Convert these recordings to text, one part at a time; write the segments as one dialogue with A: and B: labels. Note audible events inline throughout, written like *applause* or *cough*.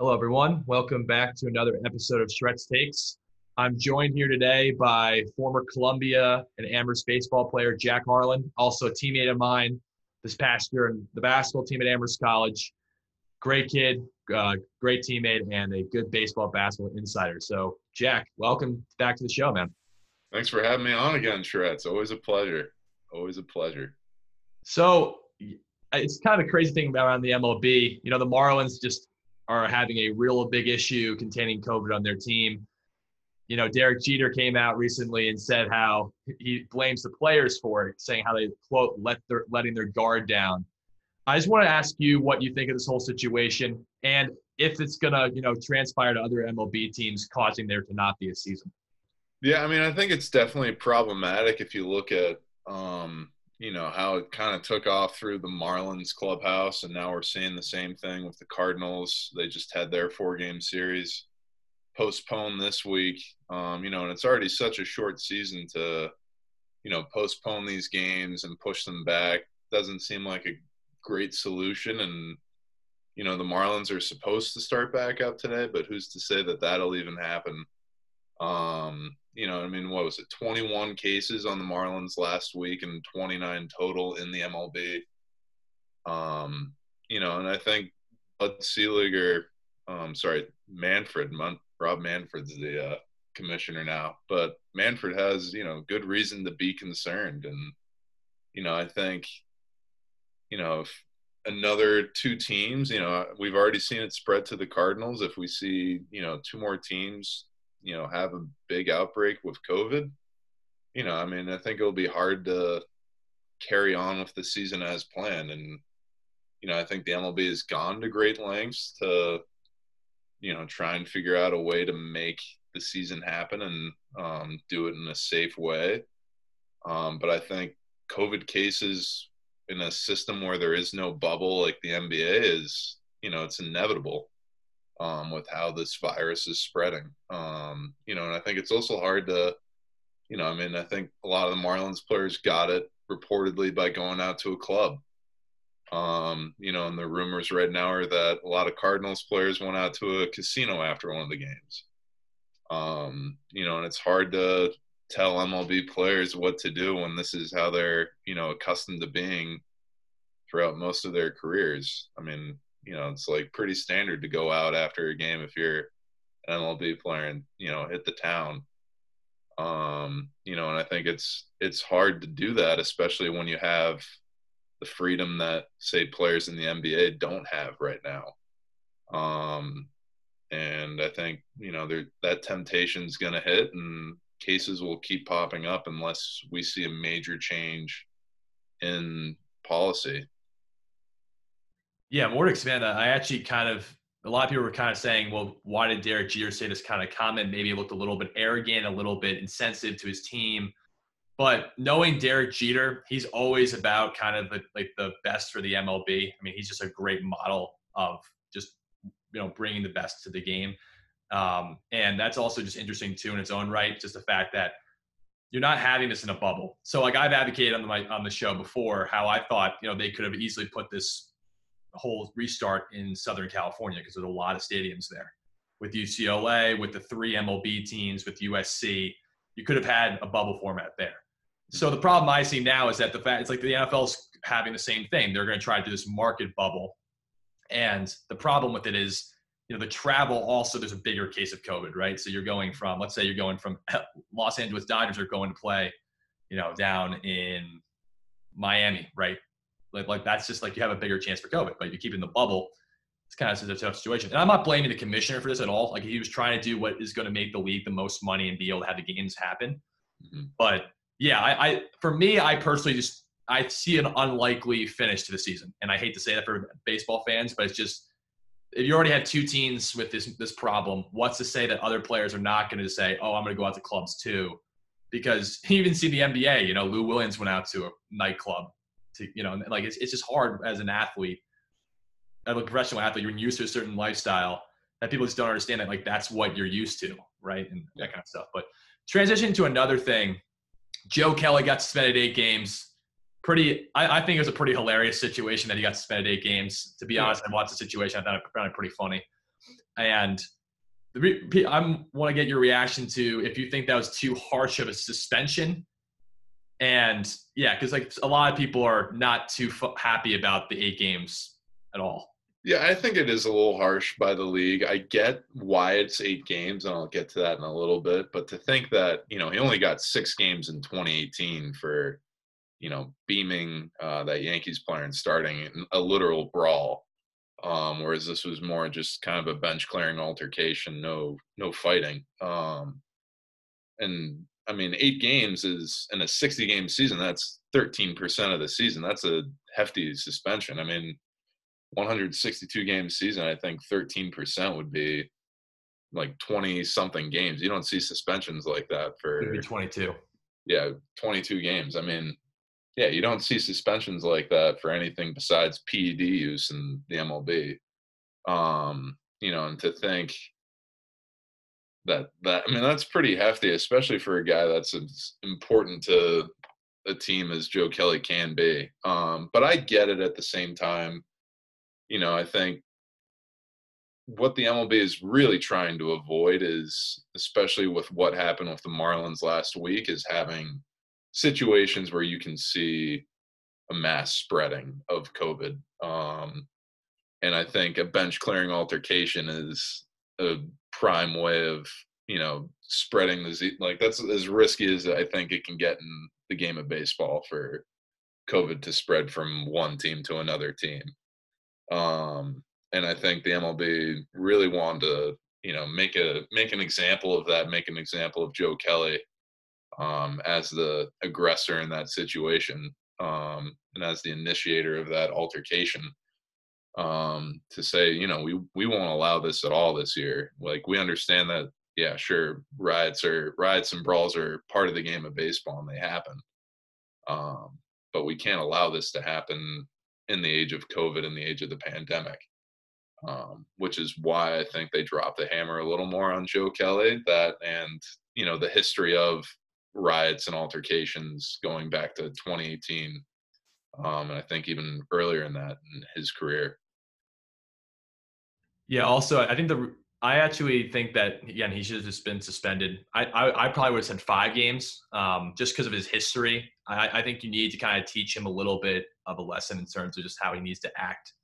A: Hello, everyone. Welcome back to another episode of Shreds Takes. I'm joined here today by former Columbia and Amherst baseball player Jack Harlan, also a teammate of mine this past year in the basketball team at Amherst College. Great kid, uh, great teammate, and a good baseball basketball insider. So, Jack, welcome back to the show, man.
B: Thanks for having me on again, Shreds. Always a pleasure. Always a pleasure.
A: So, it's kind of a crazy thing around the MLB. You know, the Marlins just are having a real big issue containing COVID on their team. You know, Derek Jeter came out recently and said how he blames the players for it, saying how they quote let their letting their guard down. I just want to ask you what you think of this whole situation and if it's gonna, you know, transpire to other MLB teams, causing there to not be a season.
B: Yeah, I mean, I think it's definitely problematic if you look at um, you know how it kind of took off through the Marlins clubhouse, and now we're seeing the same thing with the Cardinals. They just had their four-game series postponed this week. Um, you know, and it's already such a short season to, you know, postpone these games and push them back doesn't seem like a great solution. And you know, the Marlins are supposed to start back up today, but who's to say that that'll even happen? Um, you know, I mean, what was it? 21 cases on the Marlins last week and 29 total in the MLB. Um, you know, and I think Bud Selig or, um, sorry, Manfred, Mon- Rob Manfred's the uh, commissioner now, but Manfred has, you know, good reason to be concerned. And, you know, I think, you know, if another two teams, you know, we've already seen it spread to the Cardinals. If we see, you know, two more teams you know have a big outbreak with COVID, you know, I mean, I think it'll be hard to carry on with the season as planned. And you know, I think the MLB has gone to great lengths to you know try and figure out a way to make the season happen and um, do it in a safe way. Um, but I think COVID cases in a system where there is no bubble like the NBA is, you know, it's inevitable um, with how this virus is spreading. Um, you know, and I think it's also hard to, you know, I mean, I think a lot of the Marlins players got it reportedly by going out to a club. Um, you know, and the rumors right now are that a lot of Cardinals players went out to a casino after one of the games. Um, you know, and it's hard to tell MLB players what to do when this is how they're, you know, accustomed to being throughout most of their careers. I mean, you know, it's like pretty standard to go out after a game if you're an MLB player and you know hit the town. Um, you know, and I think it's it's hard to do that, especially when you have the freedom that say players in the NBA don't have right now. Um, and I think you know there that temptation's going to hit, and cases will keep popping up unless we see a major change in policy.
A: Yeah, more to expand that. I actually kind of a lot of people were kind of saying, well, why did Derek Jeter say this kind of comment? Maybe it looked a little bit arrogant, a little bit insensitive to his team. But knowing Derek Jeter, he's always about kind of the, like the best for the MLB. I mean, he's just a great model of just you know bringing the best to the game, um, and that's also just interesting too in its own right. Just the fact that you're not having this in a bubble. So like I've advocated on the on the show before how I thought you know they could have easily put this whole restart in Southern California because there's a lot of stadiums there. With UCLA, with the three MLB teams, with USC, you could have had a bubble format there. So the problem I see now is that the fact it's like the NFL's having the same thing. They're going to try to do this market bubble, and the problem with it is, you know, the travel also there's a bigger case of COVID, right? So you're going from, let's say you're going from *laughs* Los Angeles Dodgers are going to play, you know, down in Miami, right? Like, like that's just like you have a bigger chance for COVID. But you keep in the bubble, it's kind of a tough situation. And I'm not blaming the commissioner for this at all. Like he was trying to do what is going to make the league the most money and be able to have the games happen. Mm-hmm. But yeah, I, I for me, I personally just I see an unlikely finish to the season. And I hate to say that for baseball fans, but it's just if you already have two teams with this this problem, what's to say that other players are not going to say, "Oh, I'm going to go out to clubs too," because *laughs* you even see the NBA. You know, Lou Williams went out to a nightclub to you know like it's, it's just hard as an athlete as a professional athlete you're used to a certain lifestyle that people just don't understand that like that's what you're used to right and that kind of stuff. But transition to another thing joe kelly got suspended eight games. Pretty I, I, think it was a pretty hilarious situation that he got suspended eight games. To be honest i watched the situation i thought it, found it pretty funny. And I want to get your reaction to if you think that was too harsh of a suspension. And yeah, because like a lot of people are not too happy about the eight games at all.
B: Yeah, I think it is a little harsh by the league. I get why it's eight games, and I'll get to that in a little bit. But to think that you know he only got six games in 2018 for you know beaming uh, that Yankees player and starting a literal brawl um, whereas this was more just kind of a bench clearing altercation, no no fighting. Um, and I mean, eight games is in a 60 game season. That's 13% of the season. That's a hefty suspension. I mean, 162 game season. I think 13% would be like 20 something games. You don't see suspensions like that for
A: Maybe 22.
B: Yeah, 22 games. I mean, yeah, you don't see suspensions like that for anything besides PED use in the MLB. Um, you know, and to think that that I mean that's pretty hefty, especially for a guy that's as important to a team as Joe Kelly can be. Um, but I get it at the same time. You know, I think what the MLB is really trying to avoid is, especially with what happened with the Marlins last week, is having situations where you can see a mass spreading of COVID. Um, and I think a bench clearing altercation is a prime way of you know spreading the z- like that's as risky as I think it can get in the game of baseball for COVID to spread from one team to another team. Um, and I think the MLB really wanted to you know make a make an example of that, make an example of Joe Kelly um, as the aggressor in that situation um, and as the initiator of that altercation um, to say, you know, we we won't allow this at all this year. Like we understand that, yeah, sure, riots are riots and brawls are part of the game of baseball and they happen, um, but we can't allow this to happen in the age of COVID, in the age of the pandemic. Um, which is why I think they dropped the hammer a little more on Joe Kelly. That and you know the history of riots and altercations going back to 2018. Um, and I think even earlier in that in his career.
A: Yeah. Also, I think the I actually think that again he should have just been suspended. I I, I probably would have said five games, um, just because of his history. I, I think you need to kind of teach him a little bit of a lesson in terms of just how he needs to act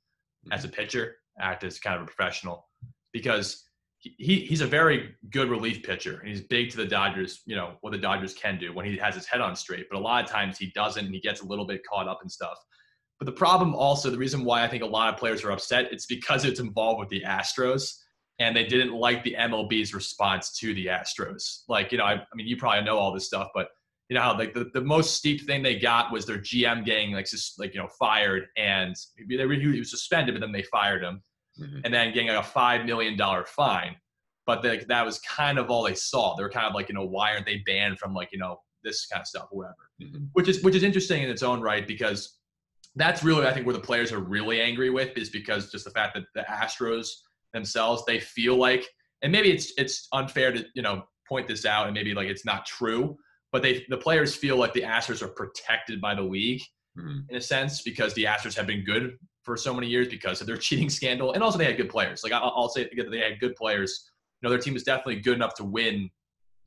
A: as a pitcher, act as kind of a professional, because he, he's a very good relief pitcher and he's big to the Dodgers, you know, what the Dodgers can do when he has his head on straight. But a lot of times he doesn't and he gets a little bit caught up in stuff. But the problem also, the reason why I think a lot of players are upset, it's because it's involved with the Astros and they didn't like the MLB's response to the Astros. Like, you know, I, I mean, you probably know all this stuff, but you know how like the, the most steep thing they got was their GM getting like just like you know fired and they were, he was suspended, but then they fired him mm-hmm. and then getting like a five million dollar fine. But the, that was kind of all they saw. They were kind of like, you know, why aren't they banned from like, you know, this kind of stuff or whatever. Mm-hmm. Which is which is interesting in its own right because that's really I think where the players are really angry with is because just the fact that the Astros themselves they feel like and maybe it's it's unfair to you know point this out and maybe like it's not true but they the players feel like the Astros are protected by the league mm-hmm. in a sense because the Astros have been good for so many years because of their *laughs* cheating scandal, and also they had good players. Like I'll, I'll say they had good players. You know, their team is definitely good enough to win,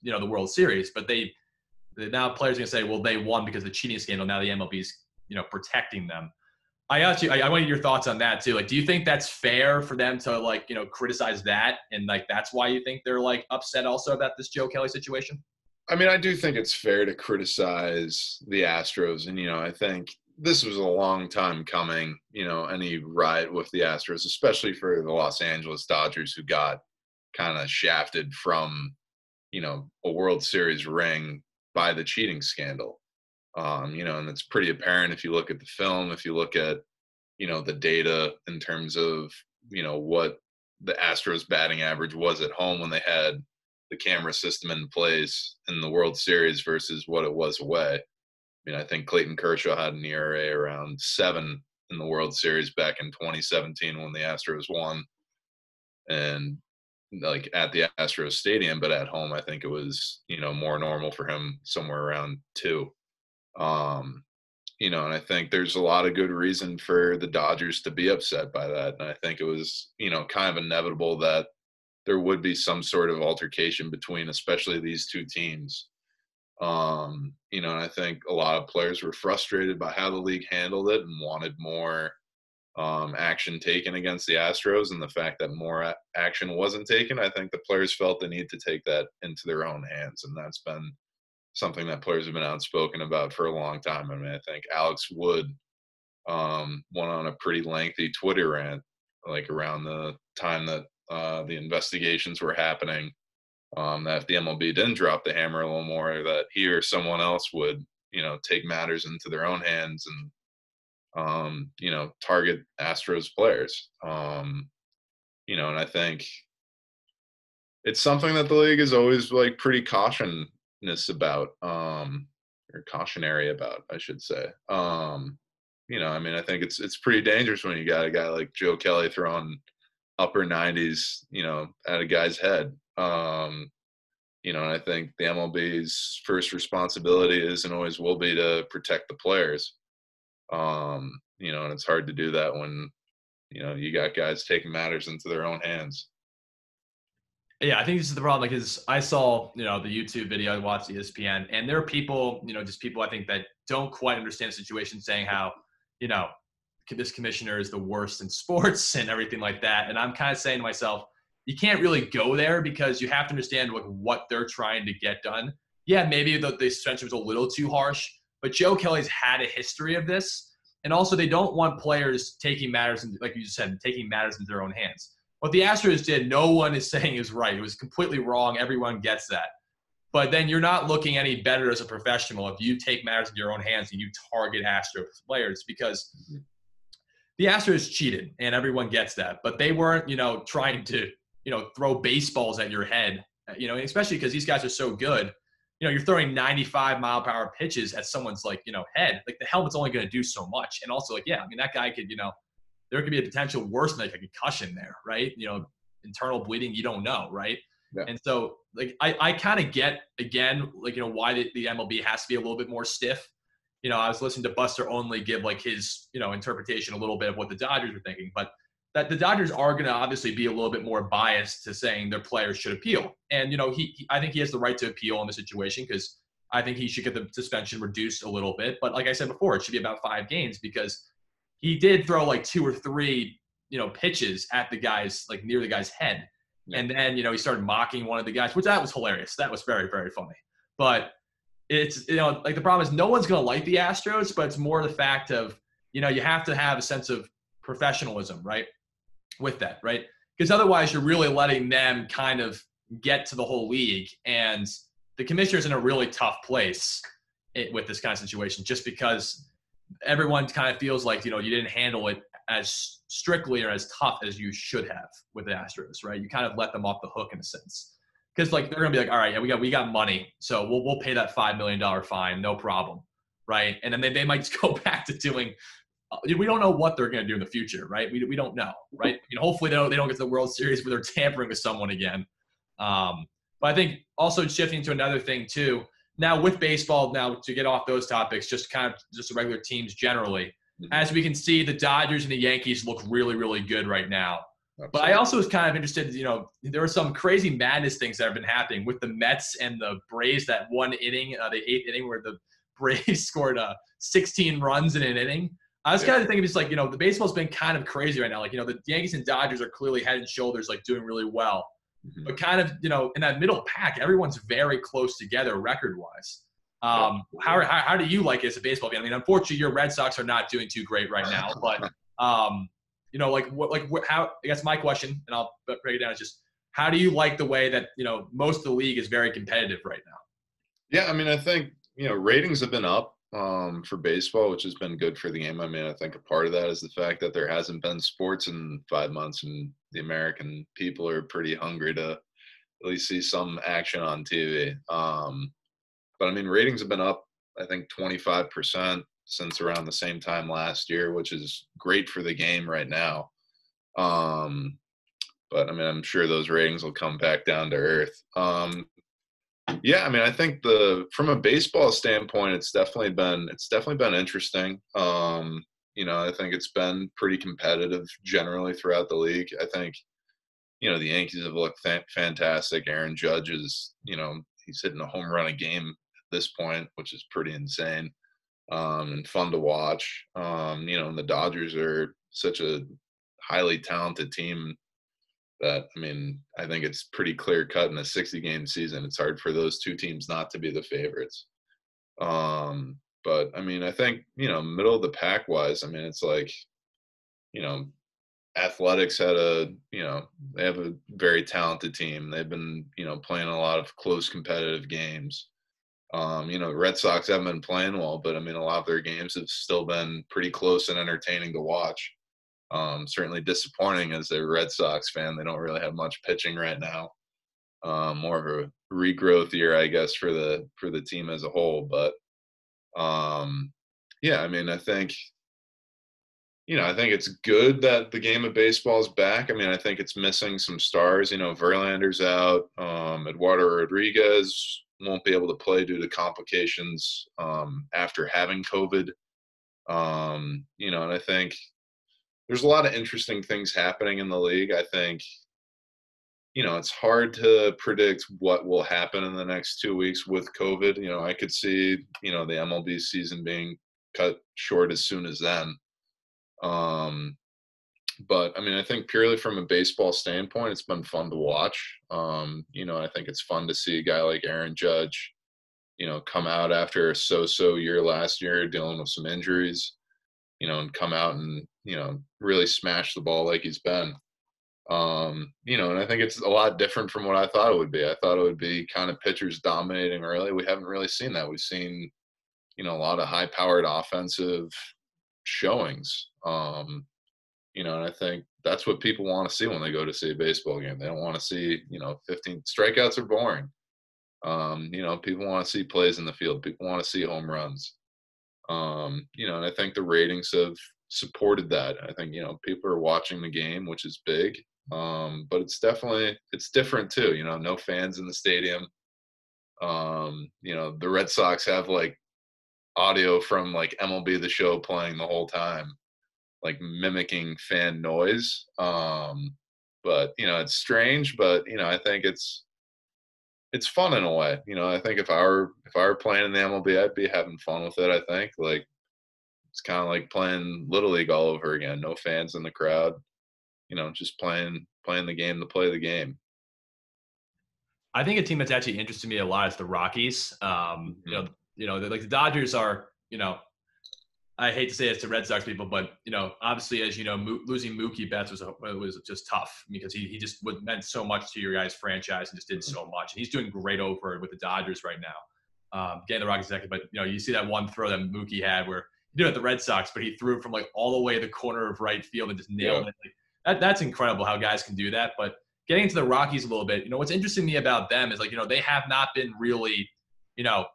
A: you know, the World Series. But they now players are gonna say, well, they won because of the cheating scandal. Now the MLB's you know protecting them. I actually I, I wanted your thoughts on that too. Like, do you think that's fair for them to like you know criticize that, and like that's why you think they're like upset also about this Joe Kelly situation?
B: I mean, I do think it's fair to criticize the Astros, and you know, I think this was a long time coming, you know, any riot with the Astros, especially for the Los Angeles Dodgers, who got kind of shafted from, you know, a World Series ring by the cheating scandal. Um, you know, and it's pretty apparent if you look at the film, if you look at, you know, the data in terms of, you know, what the Astros batting average was at home when they had the camera system in place in the World Series versus what it was away I mean, I think Clayton Kershaw had an ERA around seven in the World Series back in 2017 when the Astros won, and like at the Astros Stadium, but at home, I think it was you know more normal for him somewhere around two. Um, you know, and I think there's a lot of good reason for the Dodgers to be upset by that. And I think it was, you know, kind of inevitable that there would be some sort of altercation between, especially these two teams. Um, you know, and I think a lot of players were frustrated by how the league handled it and wanted more um, action taken against the Astros. And the fact that more action wasn't taken, I think the players felt the need to take that into their own hands. And that's been something that players have been outspoken about for a long time. I mean, I think Alex Wood um, went on a pretty lengthy Twitter rant, like around the time that uh, the investigations were happening. Um, that if the MLB didn't drop the hammer a little more, that he or someone else would, you know, take matters into their own hands and, um, you know, target Astros players. Um, you know, and I think it's something that the league is always like pretty caution about um or cautionary about i should say. Um you know i mean i think it's it's pretty dangerous when you got a guy like joe kelly throwing upper 90s you know at a guy's head. Um you know and i think the mlb's first responsibility is and always will be to protect the players. Um you know and it's hard to do that when you know you got guys taking matters into their own hands
A: yeah, I think this is the problem. Because I saw, you know, the YouTube video, I watched ESPN, and there are people, you know, just people I think that don't quite understand the situation, saying how, you know, this commissioner is the worst in *laughs* sports and everything like that. And I'm kind of saying to myself, you can't really go there because you have to understand what what they're trying to get done. Yeah, maybe the, the suspension was a little too harsh, but Joe Kelly's had a history of this, and also they don't want players taking matters, in, like you just said, taking matters into their own hands. What the Astros did, no one is *laughs* saying is right. It was completely wrong. Everyone gets that. But then you're not looking any better as a professional if you take matters in your own hands and you target Astros players because the Astros cheated and everyone gets that. But they weren't, you know, trying to, you know, throw baseballs at your head, you know, especially because these guys are so good. You know, you're throwing 95 mile per hour pitches at someone's like, you know, head. Like the helmet's only going to do so much. And also, like, yeah, I mean, that guy could, you know, there could be a potential worse than like a concussion there, right? You know, internal bleeding, you don't know, right? Yeah. And so, like, I, I kind of get again, like, you know, why the, the MLB has to be a little bit more stiff. You know, I was listening to Buster Olney give like his, you know, interpretation a little bit of what the Dodgers were thinking, but that the Dodgers are going to obviously be a little bit more biased to saying their players should appeal. And, you know, he, he I think he has the right to appeal in the situation because I think he should get the suspension reduced a little bit. But like I said before, it should be about five games because he did throw like two or three, you know, pitches at the guy's like near the guy's head. Yeah. And then, you know, he started mocking one of the guys, which that was hilarious. That was very, very funny. But it's, you know, like the problem is no one's going to like the Astros, but it's more the fact of, you know, you have to have a sense of professionalism, right? With that, right? Because otherwise you're really letting them kind of get to the whole league. And the commissioner's in a really tough place eh, with this kind of situation just because everyone kind of feels like you know you didn't handle it as strictly or as tough as you should have with the Astros, right? You kind of let them off the hook in a sense, because like they're gonna be like, all right, yeah, we got we got money, so we'll we'll pay that five million dollar fine, no problem, right? And then they, they might *laughs* just go back to doing. Uh, we don't know what they're gonna do in the future, right? We, we don't know, right? You know, hopefully they don't they don't get to the World Series where they're *laughs* tampering with someone again. Um, but I think also shifting to another thing too now with baseball, now to get off those topics, just kind of just the regular teams generally. Mm-hmm. As we can see, the Dodgers and the Yankees look really, really good right now. Absolutely. But I also was kind of interested, you know, there were some crazy madness things that have been happening with the Mets and the Braves. That one inning, uh, the eighth inning, where the *laughs* Braves scored uh, 16 runs in an inning. I was yeah. kind of thinking, just like you know, the baseball's been kind of crazy right now. Like you know, the Yankees and Dodgers are clearly head and shoulders, like doing really well. Mm-hmm. But kind of, you know, in that middle pack, everyone's very close together record wise. Um, how, how, how do you like it as a baseball fan? I mean, unfortunately, your Red Sox are not doing too great right now. *laughs* But um, you know, like what, like what, how? I guess my question, and I'll break it down. Is just how do you like the way that you know most of the league is very competitive right now?
B: Yeah, I mean, I think you know ratings have been up um, for baseball, which has been good for the game. I mean, I think a part of that is the fact that there hasn't been sports in five months, and the American people are pretty hungry to at least see some action on TV. Um, but I mean, ratings have been up, I think, 25% since around the same time last year, which is great for the game right now. Um, but I mean, I'm sure those ratings will come back down to earth. Um, Yeah, I mean, I think the from a baseball standpoint, it's definitely been it's definitely been interesting. Um, you know, I think it's been pretty competitive generally throughout the league. I think, you know, the Yankees have looked fantastic. Aaron Judge is, you know, he's hitting a home run a game at this point, which is pretty insane um, and fun to watch. Um, you know, and the Dodgers are such a highly talented team that I mean, I think it's pretty clear cut in a 60 game season. It's hard for those two teams not to be the favorites. Um, but I mean, I think, you know, middle of the pack wise, I mean, it's like, you know, athletics had a, you know, they have a very talented team. They've been, you know, playing a lot of close competitive games. Um, you know, Red Sox haven't been playing well, but I mean, a lot of their games have still been pretty close and entertaining to watch. Um, certainly disappointing as a Red Sox fan. They don't really have much pitching right now. Um, more of a regrowth year, I guess, for the for the team as a whole. But um, yeah, I mean, I think you know, I think it's good that the game of baseball is back. I mean, I think it's missing some stars. You know, Verlander's out. Um, Eduardo Rodriguez won't be able to play due to complications um, after having COVID. Um, you know, and I think there's a lot of interesting things happening in the league. I think, you know, it's hard to predict what will happen in the next two weeks with COVID. You know, I could see, you know, the MLB season being cut short as soon as then. Um, but I mean, I think purely from a baseball standpoint, it's been fun to watch. Um, you know, I think it's fun to see a guy like Aaron Judge, you know, come out after a so-so year last year, dealing with some injuries, you know, and come out and you know really smash the ball like he's been. Um, you know, and I think it's a lot different from what I thought it would be. I thought it would be kind of pitchers dominating early. We haven't really seen that. We've seen, you know, a lot of high-powered offensive showings. Um, you know, and I think that's what people want to see when they go to see a baseball game. They don't want to see, you know, 15 strikeouts are boring. Um, you know, people want to see plays in the field. People want to see home runs. Um, you know, and I think the ratings have supported that. I think you know people are watching the game, which is big. Um, but it's definitely it's different too. You know, no fans in the stadium. Um, you know, the Red Sox have like audio from like MLB the Show playing the whole time, like mimicking fan noise. Um, but you know, it's strange. But you know, I think it's it's fun in a way. You know, I think if I were if I were playing in the MLB, I'd be having fun with it. I think like it's kind of like playing little league all over again. No fans in the crowd. You know, just playing playing the game to play the game.
A: I think a team that's actually interested me a lot is the Rockies. Um, mm-hmm. You know, you know, like the Dodgers are. You know, I hate to say this to Red Sox people, but you know, obviously, as you know, Mo- losing Mookie Betts was a, was just tough because he he just meant so much to your guys' franchise and just did so much. And he's doing great over with the Dodgers right now. Um, getting the Rockies second, but you know, you see that one throw that Mookie had where he did it at the Red Sox, but he threw from like all the way the corner of right field and just nailed yeah. it. Like, that that's incredible how guys can do that. But getting into the Rockies a little bit, you know, what's interesting to me about them is like you know they have not been really, you know,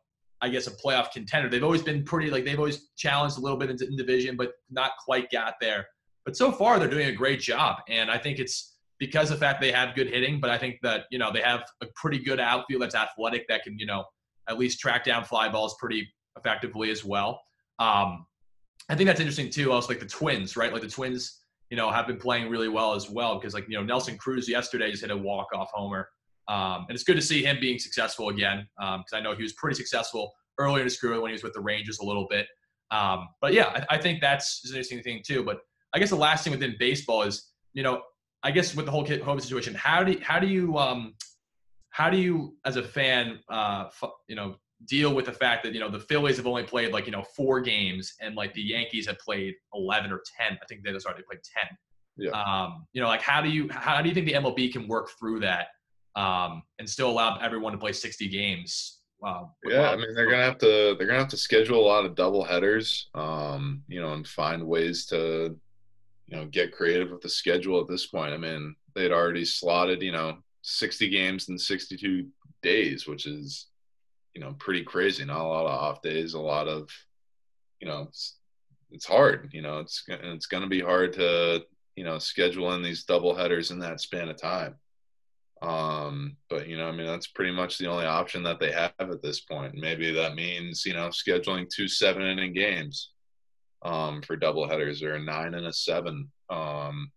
A: I guess, a playoff contender. They've always been pretty like they've always challenged a little bit in, in division, but not quite got there. But so far, they're doing a great job, and I think it's because of the fact they have good hitting. But I think that you know they have a pretty good outfield that's athletic that can you know at least track down fly balls pretty effectively as well. Um, I think that's interesting too. Also, like the Twins, right? Like the Twins, you know, have been playing really well as well because like you know Nelson Cruz yesterday just hit a walk off homer. Um, and it's good to see him being successful again because um, I know he was pretty successful earlier in his career when he was with the Rangers a little bit. Um, but yeah, I, I, think that's an interesting thing too. But I guess the last thing within baseball is, you know, I guess with the whole COVID situation, how do you, how do you um, how do you as a fan, uh, you know, deal with the fact that you know the Phillies have only played like you know four games and like the Yankees have played eleven or ten. I think they sorry they played ten. Yeah. Um, you know, like how do you how do you think the MLB can work through that um, and still allow everyone to play 60 games.
B: Wow. Yeah, I mean they're gonna have to they're gonna have to schedule a lot of double headers, um, you know, and find ways to, you know, get creative with the schedule at this point. I mean, they'd already slotted, you know, 60 games in 62 days, which is, you know, pretty crazy. Not a lot of off days, a lot of, you know, it's, it's hard. You know, it's it's gonna be hard to, you know, schedule in these double headers in that span of time. Um, but you know, I mean, that's pretty much the only option that they have at this point. Maybe that means you know scheduling two seven inning games um, for double headers or a nine and a seven. Um,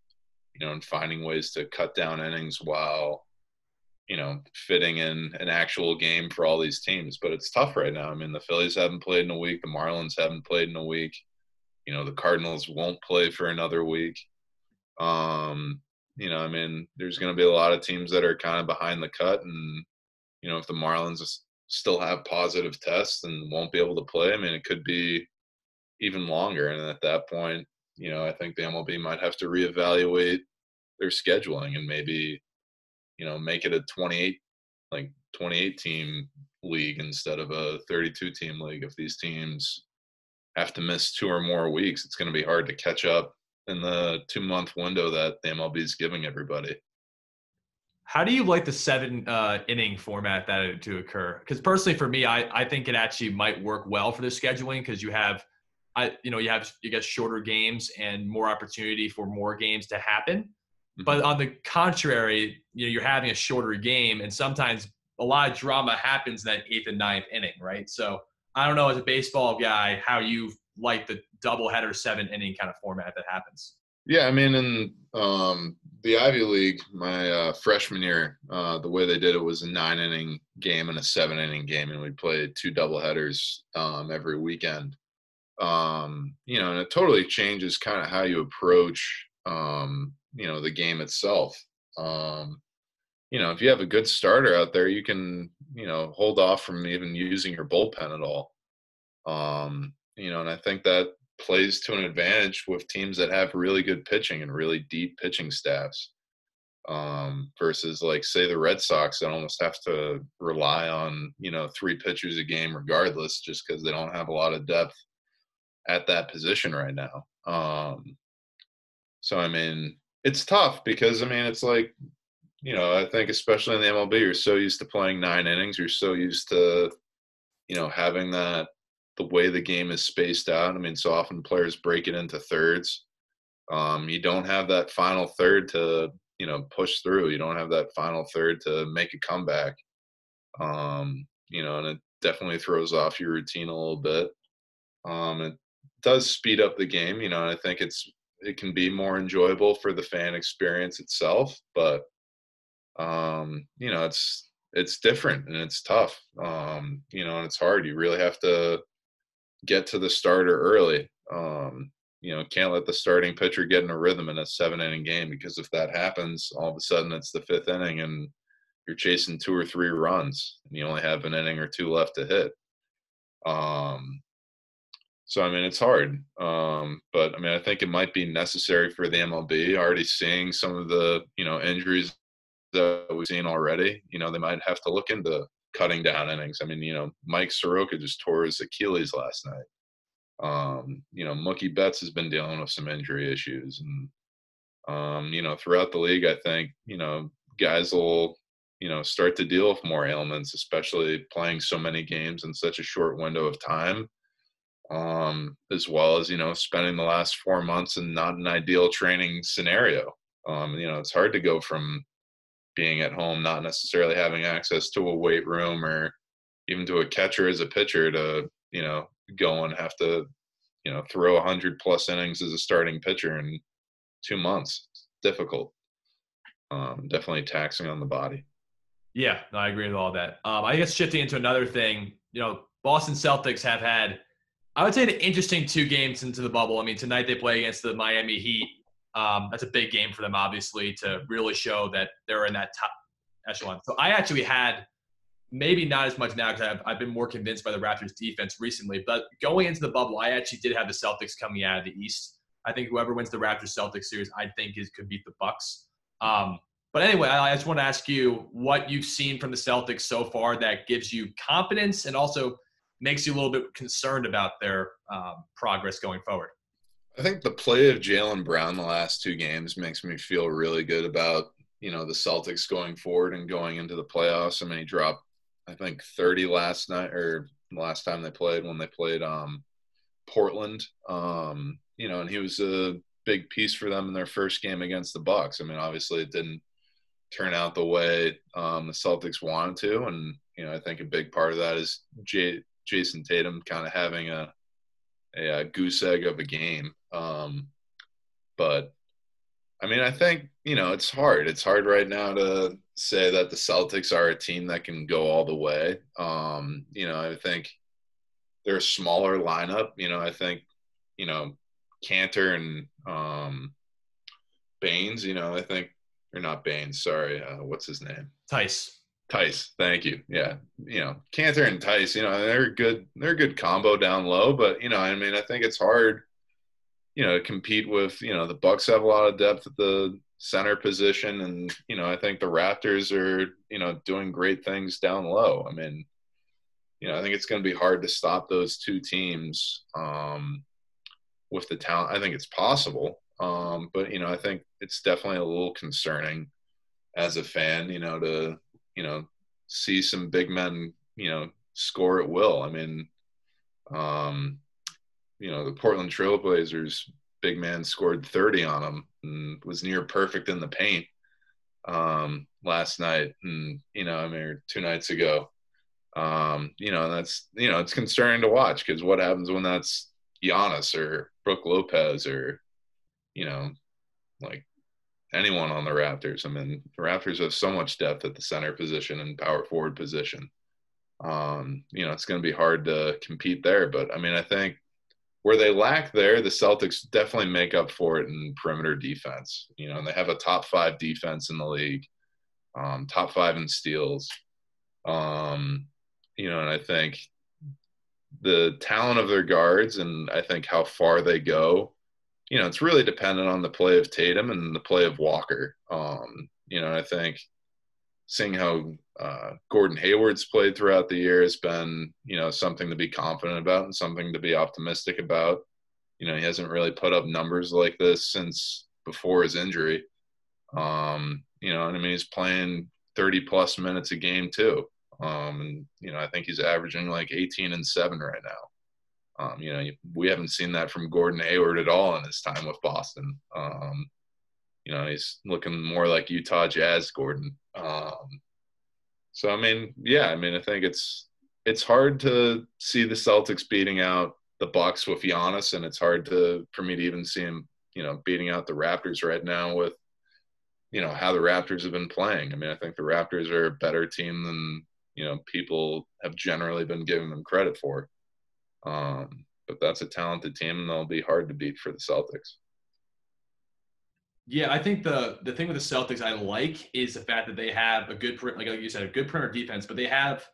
B: you know, and finding ways to cut down innings while you know fitting in an actual game for all these teams. But it's tough right now. I mean, the Phillies haven't played in a week. The Marlins haven't played in a week. You know, the Cardinals won't play for another week. Um, you know, I mean, there's going to be a lot of teams that are kind of behind the cut, and you know, if the Marlins still have positive tests and won't be able to play, I mean, it could be even longer. And at that point, you know, I think the MLB might have to reevaluate their scheduling and maybe, you know, make it a 28, like 28 team league instead of a 32 team league. If these teams have to miss two or more weeks, it's going to be hard to catch up in the two month window that the MLB is giving everybody.
A: How do you like the seven uh, inning format that it, to occur? Because personally, for me, I, I think it actually might work well for the scheduling because you have, I you know you have you get shorter games and more opportunity for more games to happen. Mm-hmm. But on the contrary, you know you're having a shorter game and sometimes a lot of drama happens in that eighth and ninth inning, right? So I don't know as a baseball guy how you like the double header seven inning kind of format that happens.
B: Yeah, I mean, in um, the Ivy League, my uh, freshman year, uh, the way they did it was a nine inning game and a seven inning game, and we played two double headers um, every weekend. Um, you know, and it totally changes kind of how you approach, um, you know, the game itself. Um, you know, if you have a good starter out there, you can, you know, hold off from even using your bullpen at all. Um, you know, and I think that plays to an advantage with teams that have really good pitching and really deep pitching staffs. Um, versus like say the Red Sox that almost have to rely on you know three pitchers a game regardless, just because they don't have a lot of depth at that position right now. Um, so I mean, it's tough because I mean it's like you know I think especially in the MLB you're so used to playing nine innings, you're so used to you know having that the way the game is spaced out. I mean, so often players break it into thirds. Um, you don't have that final third to you know push through. You don't have that final third to make a comeback. Um, you know, and it definitely throws off your routine a little bit. Um, it does speed up the game, you know, and I think it's it can be more enjoyable for the fan experience itself, but um, you know, it's it's different and it's tough. Um, you know, and it's hard. You really have to get to the starter early. Um, you know, can't let the starting pitcher get in a rhythm in a seven inning game because if that happens, all of a sudden it's the fifth inning and you're chasing two or three runs and you only have an inning or two left to hit. Um, so I mean, it's hard, um, but I mean, I think it might be necessary for the MLB. Already seeing some of the you know injuries that we've seen already. You know, they might have to look into cutting down innings. I mean, you know, Mike Soroka just tore his Achilles last night. Um, you know, Mookie Betts has been dealing with some injury issues, and um, you know, throughout the league, I think you know guys will you know start to deal with more ailments, especially playing so many games in such a short window of time. Um, as well as you know, spending the last four months in not an ideal training scenario. Um, you know, it's hard to go from being at home, not necessarily having access to a weight room or even to a catcher as a pitcher to, you know, go and have to, you know, throw 100 plus innings as a starting pitcher in two months. It's difficult. Um, definitely taxing on the body.
A: Yeah, I agree with all that. Um, I guess shifting into another thing, you know, Boston Celtics have had, I would say, the interesting two games into the bubble. I mean, tonight they play against the Miami Heat. Um, that's a big game for them, obviously, to really show that they're in that top echelon. So I actually had maybe not as much now because I've, I've been more convinced by the Raptors defense recently. But going into the bubble, I actually did have the Celtics coming out of the East. I think whoever wins the Raptors Celtics series, I think is could beat the Bucks. Um, but anyway, I just want to ask you what you've seen from the Celtics so far that gives you confidence and also makes you a little bit concerned about their um, progress going forward.
B: I think the play of Jaylen Brown the last two games makes me feel really good about you know the Celtics going forward and going into the playoffs. I mean, he dropped I think 30 last night or last time they played when they played um, Portland. Um, you know, and he was a big piece for them in their first game against the Bucks. I mean, obviously it didn't turn out the way um, the Celtics wanted to, and you know I think a big part of that is J- Jayson Tatum kind of having a, a, a goose egg of a game. Um, but I mean, I think you know it's hard. It's hard right now to say that the Celtics are a team that can go all the way. Um, you know, I think they're a smaller lineup. You know, I think you know Kanter and um, Baynes. You know, I think or not Baynes. Sorry, uh, what's his name?
A: Theis.
B: Theis, thank you. Yeah, you know, Kanter and Theis. You know, they're good. They're a good combo down low, but you know, I mean, I think it's hard. You know, to compete with you know the Bucks have a lot of depth at the center position, and you know, I think the Raptors are you know doing great things down low. I mean, you know, I think it's going to be hard to stop those two teams um, with the talent. I think it's possible, um, but you know, I think it's definitely a little concerning as a fan. You know, to you know see some big men you know score at will. I mean, um, you know, the Portland Trailblazers big man scored 30 on them and was near perfect in the paint um, last night, and you know, I mean, two nights ago. Um, you know, that's you know, it's concerning to watch because what happens when that's Giannis or Brook Lopez or you know, like anyone on the Raptors. I mean, the Raptors have so much depth at the center position and power forward position. Um, you know, it's going to be hard to compete there. But I mean, I think where they lack there, the Celtics definitely make up for it in perimeter defense. You know, and they have a top five defense in the league, um, top five in steals. Um, you know, and I think the talent of their guards and I think how far they go you know, it's really dependent on the play of Tatum and the play of Walker. Um, you know, I think seeing how uh, Gordon Hayward's played throughout the year has been, you know, something to be confident about and something to be optimistic about. You know, he hasn't really put up numbers like this since before his injury. Um, you know, and I mean, he's playing 30 plus minutes a game too. Um, and, you know, I think he's averaging like 18 and seven right now. Um, you know, we haven't seen that from Gordon Hayward at all in his time with Boston. Um, you know, he's looking more like Utah Jazz Gordon. Um, so I mean, yeah, I mean, I think it's it's hard to see the Celtics beating out the Bucks with Giannis, and it's hard to for me to even see him, you know, beating out the Raptors right now with, you know, how the Raptors have been playing. I mean, I think the Raptors are a better team than you know people have generally been giving them credit for. Um, but that's a talented team, and they'll be hard to beat for the Celtics.
A: Yeah, I think the the thing with the Celtics I like is the fact that they have a good, like you said, a good perimeter defense, but they have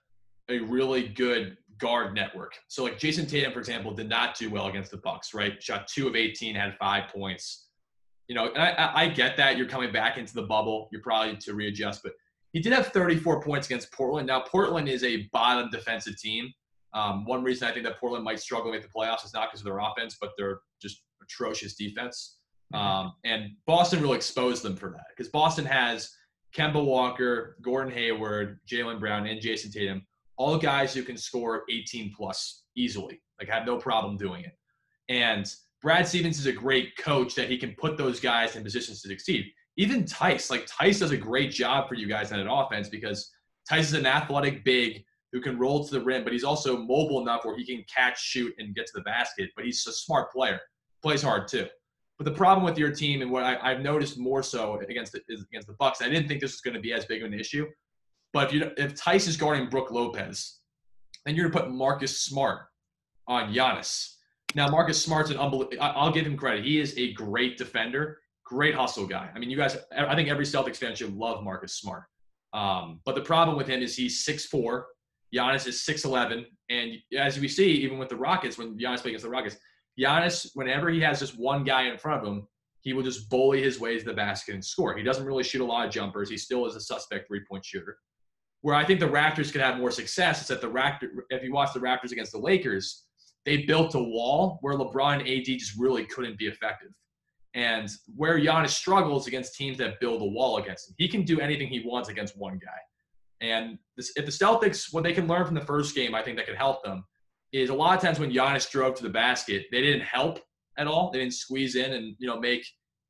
A: a really good guard network. So like Jayson Tatum, for example, did not do well against the Bucks. Right, shot two of eighteen, had five points. You know, and I, I get that you're coming back into the bubble. You're probably to readjust, but he did have 34 points against Portland. Now Portland is a bottom defensive team. Um, one reason I think that Portland might struggle to make the playoffs is not because of their offense, but their just atrocious defense. Mm-hmm. Um, and Boston really exposed them for that because Boston has Kemba Walker, Gordon Hayward, Jaylen Brown, and Jayson Tatum, all guys who can score 18 plus easily, like have no problem doing it. And Brad Stevens is a great coach that he can put those guys in positions to succeed. Even Theis, like Theis does a great job for you guys in an offense because Theis is an athletic big who can roll to the rim, but he's also mobile enough where he can catch, shoot, and get to the basket. But he's a smart player, plays hard too. But the problem with your team, and what I, have noticed more so against the, against the Bucks, I didn't think this was going to be as big of an issue. But if you if Theis is guarding Brook Lopez, then you're going to put Marcus Smart on Giannis. Now Marcus Smart's an unbelievable. I'll give him credit. He is a great defender, great hustle guy. I mean, you guys. I think every Celtics fan should love Marcus Smart. Um, but the problem with him is he's 6'4", Giannis is 6'11. And as we see, even with the Rockets, when Giannis plays against the Rockets, Giannis, whenever he has just one guy in front of him, he will just bully his way to the basket and score. He doesn't really shoot a lot of jumpers. He still is a suspect three point shooter. Where I think the Raptors could have more success is that the Raptor, if you watch the Raptors against the Lakers, they built a wall where LeBron and AD just really couldn't be effective. And where Giannis struggles against teams that build a wall against him, he can do anything he wants against one guy. And this, if the Celtics, what they can learn from the first game, I think that could help them, is a lot of times when Giannis drove to the basket, they didn't help at all. They didn't squeeze in and you know make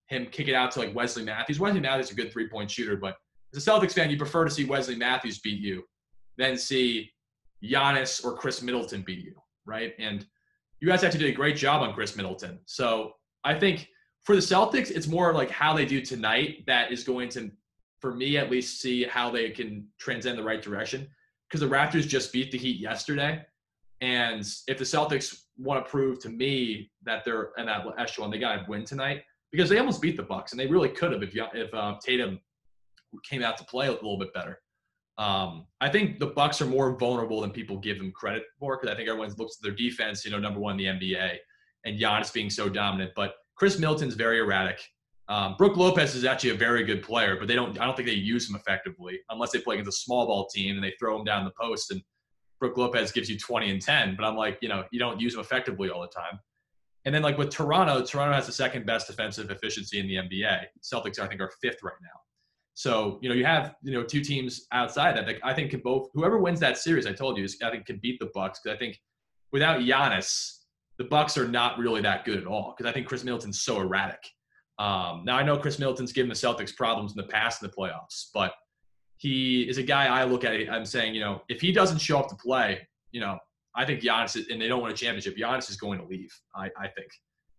A: him kick it out to like Wesley Matthews. Wesley Matthews is a good three point shooter, but as a Celtics fan, you prefer to see Wesley Matthews beat you than see Giannis or Khris Middleton beat you, right? And you guys to do a great job on Khris Middleton. So I think for the Celtics, it's more like how they do tonight that is going to, for me at least, see how they can transcend the right direction. Because the Raptors just beat the Heat yesterday. And if the Celtics want to prove to me that they're in that echelon, they got to win tonight because they almost beat the Bucks, and they really could have if if uh, Tatum came out to play a little bit better. Um, I think the Bucks are more vulnerable than people give them credit for because I think everyone looks at their defense, you know, number one in the NBA, and Giannis being so dominant. But Khris Middleton's very erratic. Um, Brook Lopez is actually a very good player, but they don't. I don't think they use him effectively unless they play against a small ball team and they throw him down the post. And Brook Lopez gives you 20 and 10, but I'm like, you know, you don't use him effectively all the time. And then like with Toronto, Toronto has the second best defensive efficiency in the NBA. Celtics, I think, are fifth right now. So you know you have you know two teams outside that I think can both whoever wins that series I told you is I think can beat the Bucks because I think without Giannis the Bucks are not really that good at all because I think Khris Middleton's so erratic. Um, now I know Khris Middleton's given the Celtics problems in the past in the playoffs, but he is a guy I look at. I'm saying you know if he doesn't show up to play, you know I think Giannis and they don't win a championship. Giannis is going to leave. I, I think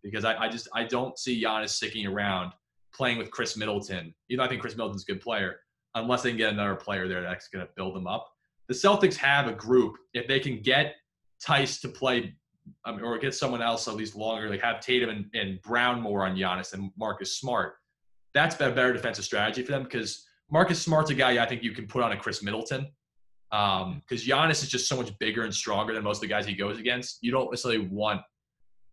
A: because I, I just I don't see Giannis sticking around playing with Khris Middleton. You know, I think Khris Middleton's a good player, unless they can get another player there that's going to build them up. The Celtics have a group. If they can get Theis to play or get someone else at least longer, like have Tatum and, and Brown more on Giannis and Marcus Smart, that's a better defensive strategy for them because Marcus Smart's a guy I think you can put on a Khris Middleton. Because um, Giannis is just so much bigger and stronger than most of the guys he goes against. You don't necessarily want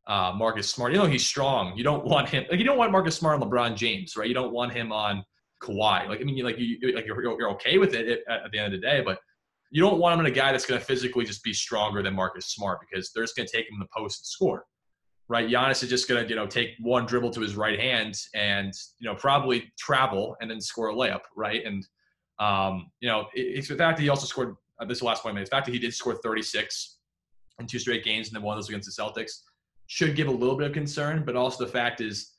A: uh, Marcus Smart. You know he's strong. You don't want him like you don't want Marcus Smart on LeBron James, right? You don't want him on Kawhi. Like I mean, you like you like you're, you're okay with it at, at the end of the day, but you don't want him in a guy that's going to physically just be stronger than Marcus Smart because they're just going to take him in the post and score, right? Giannis is just going to you know take one dribble to his right hand and you know probably travel and then score a layup, right? And um, you know it's the fact that he also scored uh, this last point. The fact that he did score 36 in two straight games and then one of those against the Celtics should give a little bit of concern, but also the fact is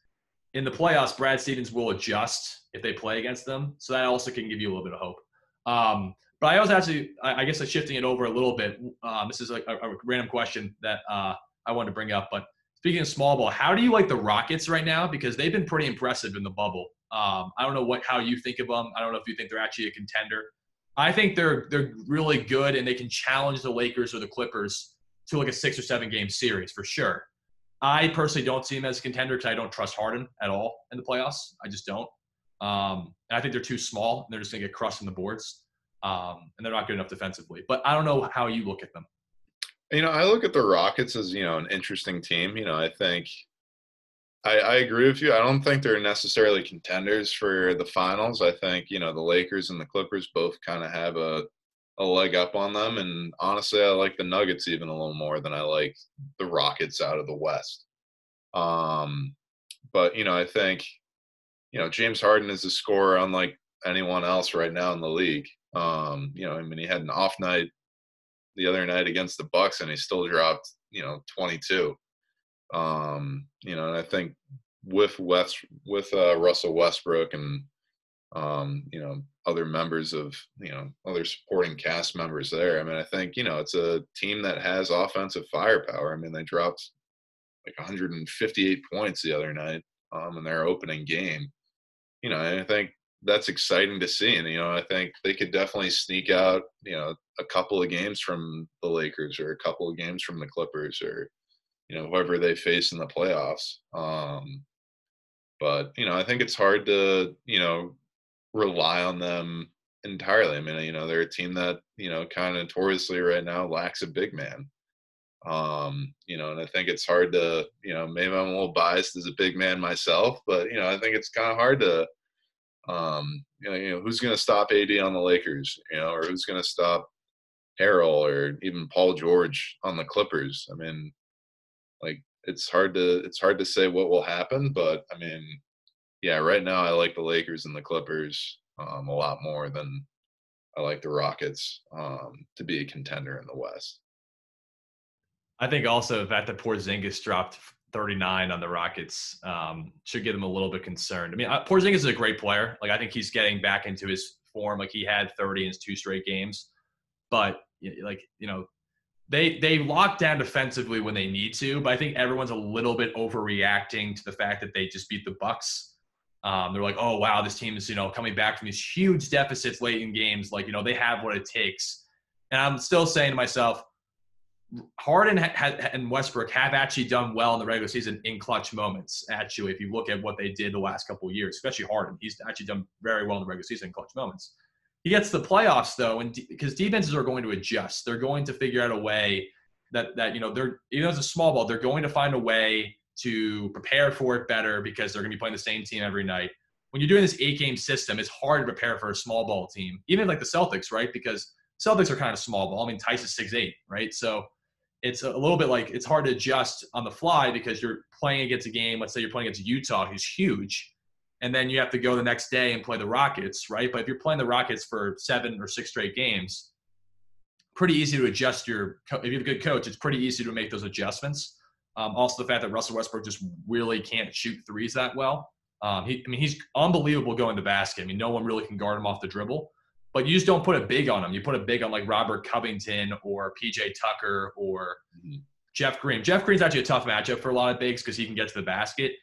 A: in the playoffs, Brad Stevens will adjust if they play against them. So that also can give you a little bit of hope. Um, but I was actually, I guess, shifting it over a little bit. Um, this is a, a, random question that uh, I wanted to bring up. But speaking of small ball, how do you like the Rockets right now? Because they've been pretty impressive in the bubble. Um, I don't know what how you think of them. I don't know if you think they're actually a contender. I think they're they're really good and they can challenge the Lakers or the Clippers to like a six or seven game series for sure. I personally don't see them as a contender because I don't trust Harden at all in the playoffs. I just don't. Um, and I think they're too small and they're just going to get crushed on the boards. Um, and they're not good enough defensively. But I don't know how you look at them.
B: You know, I look at the Rockets as, you know, an interesting team. You know, I think I, I agree with you. I don't think they're necessarily contenders for the finals. I think, you know, the Lakers and the Clippers both kind of have a a leg up on them. And honestly, I like the Nuggets even a little more than I like the Rockets out of the West. Um, but you know, I think you know James Harden is a scorer unlike anyone else right now in the league. Um, you know, I mean, he had an off night the other night against the Bucks, and he still dropped you know 22. Um, you know, and I think with West with uh, Russell Westbrook and um, you know, other members of, you know, other supporting cast members there. I mean, I think, you know, it's a team that has offensive firepower. I mean, they dropped like 158 points the other night um, in their opening game. You know, and I think that's exciting to see. And, you know, I think they could definitely sneak out, you know, a couple of games from the Lakers or a couple of games from the Clippers or, you know, whoever they face in the playoffs. Um, but, you know, I think it's hard to, you know, rely on them entirely. I mean, you know, they're a team that, you know, kind of notoriously right now lacks a big man. Um, you know, and I think it's hard to, you know, maybe I'm a little biased as a big man myself, but you know, I think it's kind of hard to, um, you know, you know, who's going to stop AD on the Lakers, you know, or who's going to stop Harrell or even Paul George on the Clippers. I mean, like it's hard to it's hard to say what will happen, but I mean, yeah, right now I like the Lakers and the Clippers um, a lot more than I like the Rockets um, to be a contender in the West.
A: I think also the fact that Porzingis dropped 39 on the Rockets um, should get them a little bit concerned. I mean, Porzingis is a great player. Like I think he's getting back into his form like he had 30 in his two straight games. But like you know, they they lock down defensively when they need to, but I think everyone's a little bit overreacting to the fact that they just beat the Bucks. Um, they're like, oh wow, this team is you know coming back from these huge deficits late in games. Like you know they have what it takes, and I'm still saying to myself, Harden and Westbrook have actually done well in the regular season in clutch moments. Actually, if you look at what they did the last couple of years, especially Harden, he's actually done very well in the regular season in clutch moments. He gets the playoffs though, and because defenses are going to adjust, they're going to figure out a way that that you know they're even it's a small ball, they're going to find a way to prepare for it better because they're going to be playing the same team every night. When you're doing this eight game system, it's hard to prepare for a small ball team, even like the Celtics, right? Because Celtics are kind of small ball. I mean, Theis is six eight, right? So it's a little bit like it's hard to adjust on the fly because you're playing against a game. Let's say you're playing against Utah, who's huge, and then you have to go the next day and play the Rockets, right? But if you're playing the Rockets for seven or six straight games, pretty easy to adjust your. If you have a good coach, it's pretty easy to make those adjustments. Um, also, the fact that Russell Westbrook just really can't shoot threes that well. Um, he, I mean, he's unbelievable going to basket. I mean, no one really can guard him off the dribble. But you just don't put a big on them. You put a big on like Robert Covington or PJ Tucker or mm-hmm. Jeff Green. Jeff Green's actually a tough matchup for a lot of bigs because he can get to the basket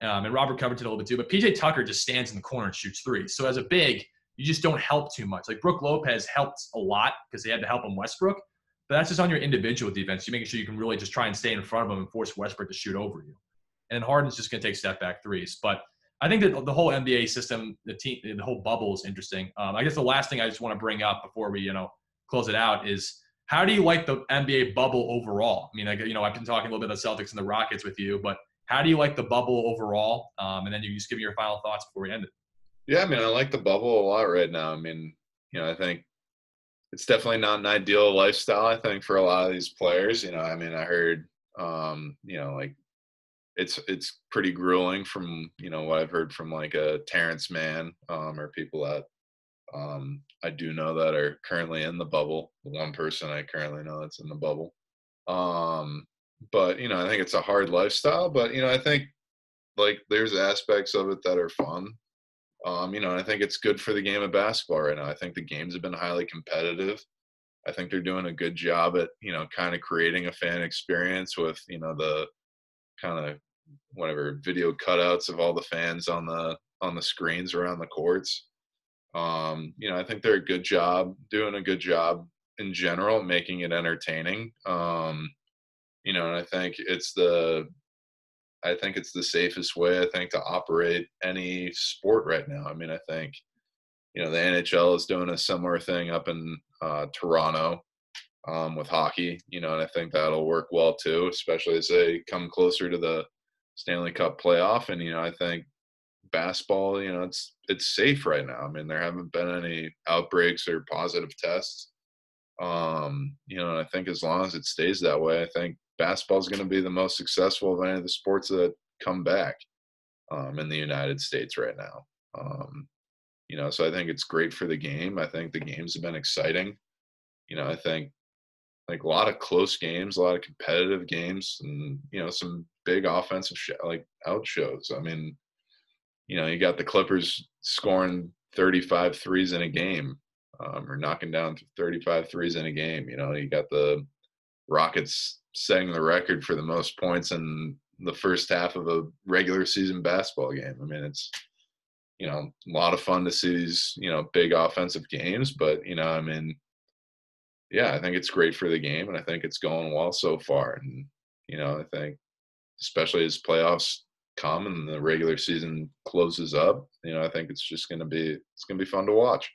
A: um, and Robert Covington a little bit too. But PJ Tucker just stands in the corner and shoots three. So as a big, you just don't help too much. Like Brook Lopez helped a lot because they had to help him Westbrook. But that's just on your individual defense. You're making sure you can really just try and stay in front of him and force Westbrook to shoot over you. And Harden's just going to take step back threes. But I think that the whole NBA system, the team, the whole bubble is interesting. Um, I guess the last thing I just want to bring up before we, you know, close it out is how do you like the NBA bubble overall? I mean, like, you know, I've been talking a little bit the Celtics and the Rockets with you, but how do you like the bubble overall? Um, and then you just give me your final thoughts before we end it.
B: Yeah, I mean, I like the bubble a lot right now. I mean, you know, I think it's definitely not an ideal lifestyle. I think for a lot of these players, you know, I mean, I heard, um, you know, like it's it's pretty grueling from you know what I've heard from like a Terrence Mann um, or people that um, I do know that are currently in the bubble. The one person I currently know that's in the bubble. Um, but you know, I think it's a hard lifestyle. But you know, I think like there's aspects of it that are fun. Um, you know, I think it's good for the game of basketball right now. I think the games have been highly competitive. I think they're doing a good job at you know kind of creating a fan experience with you know the kind of whatever video cutouts of all the fans on the on the screens around the courts. Um, you know, I think they're a good job doing a good job in general making it entertaining. Um, you know, and I think it's the I think it's the safest way I think to operate any sport right now. I mean, I think you know the NHL is doing a similar thing up in uh, Toronto um, with hockey. You know, and I think that'll work well too, especially as they come closer to the Stanley Cup playoff. And you know, I think basketball, you know, it's it's safe right now. I mean, there haven't been any outbreaks or positive tests. Um, you know, and I think as long as it stays that way, I think basketball is going to be the most successful of any of the sports that come back um, in the United States right now. Um, you know, so I think it's great for the game. I think the games have been exciting. You know, I think like a lot of close games, a lot of competitive games, and you know some big offensive sh- like out shows. I mean, you know, you got the Clippers scoring 35 threes in a game, um, or knocking down 35 threes in a game. You know, you got the Rockets setting the record for the most points in the first half of a regular season basketball game. I mean, it's you know a lot of fun to see these you know big offensive games, but you know, I mean, yeah, I think it's great for the game, and I think it's going well so far. And you know, I think especially as playoffs come and the regular season closes up, you know, I think it's just going to be it's going to be fun to watch.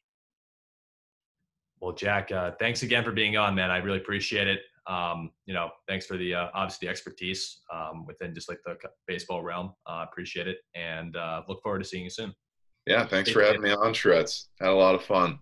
A: Well, Jack, uh, thanks again for being on, man. I really appreciate it um, you know, thanks for the uh, obviously the expertise um, within just like the baseball realm. Uh, appreciate it, and uh, look forward to seeing you soon.
B: Yeah, thanks for having me on, Shreds. Had a lot of fun.